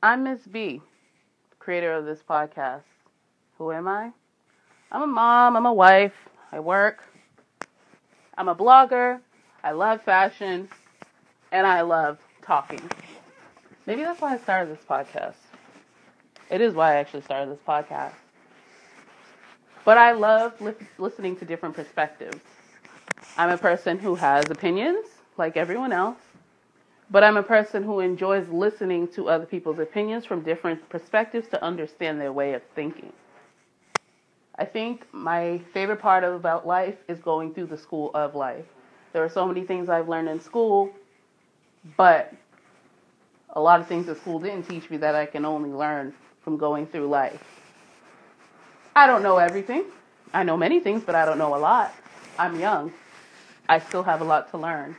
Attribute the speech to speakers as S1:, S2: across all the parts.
S1: I'm Miss B, creator of this podcast. Who am I? I'm a mom, I'm a wife, I work, I'm a blogger, I love fashion, and I love talking. Maybe that's why I started this podcast. It is why I actually started this podcast. But I love li- listening to different perspectives. I'm a person who has opinions, like everyone else, but I'm a person who enjoys listening to other people's opinions from different perspectives to understand their way of thinking. I think my favorite part of about life is going through the school of life. There are so many things I've learned in school, but a lot of things that school didn't teach me that I can only learn from going through life. I don't know everything. I know many things, but I don't know a lot. I'm young. I still have a lot to learn.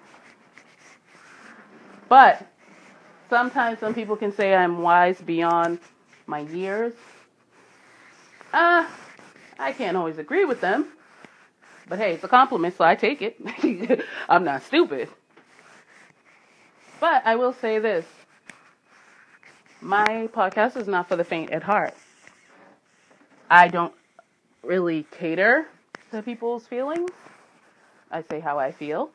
S1: But sometimes some people can say I'm wise beyond my years. Uh, I can't always agree with them. But hey, it's a compliment, so I take it. I'm not stupid. But I will say this my podcast is not for the faint at heart. I don't really cater to people's feelings. I say how I feel.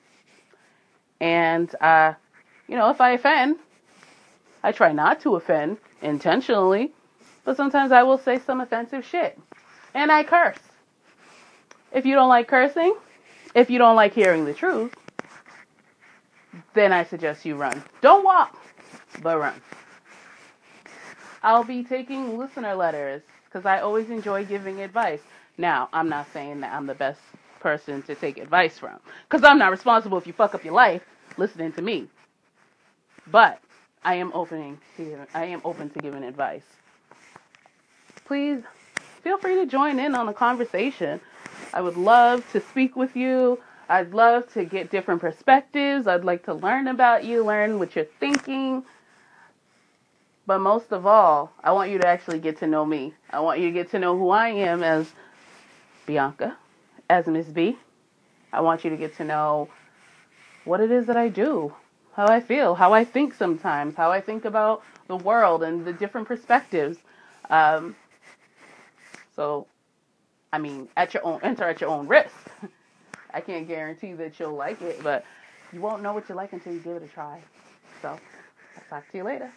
S1: And, uh, you know, if I offend, I try not to offend intentionally, but sometimes I will say some offensive shit. And I curse. If you don't like cursing, if you don't like hearing the truth, then I suggest you run. Don't walk, but run. I'll be taking listener letters because I always enjoy giving advice. Now, I'm not saying that I'm the best person to take advice from because I'm not responsible if you fuck up your life listening to me. But I am opening to I am open to giving advice. Please feel free to join in on the conversation. I would love to speak with you. I'd love to get different perspectives. I'd like to learn about you, learn what you're thinking. But most of all, I want you to actually get to know me. I want you to get to know who I am as Bianca, as Miss B. I want you to get to know what it is that I do, how I feel, how I think sometimes, how I think about the world and the different perspectives. Um, so, I mean, at your own enter at your own risk. I can't guarantee that you'll like it, but you won't know what you like until you give it a try. So, I'll talk to you later.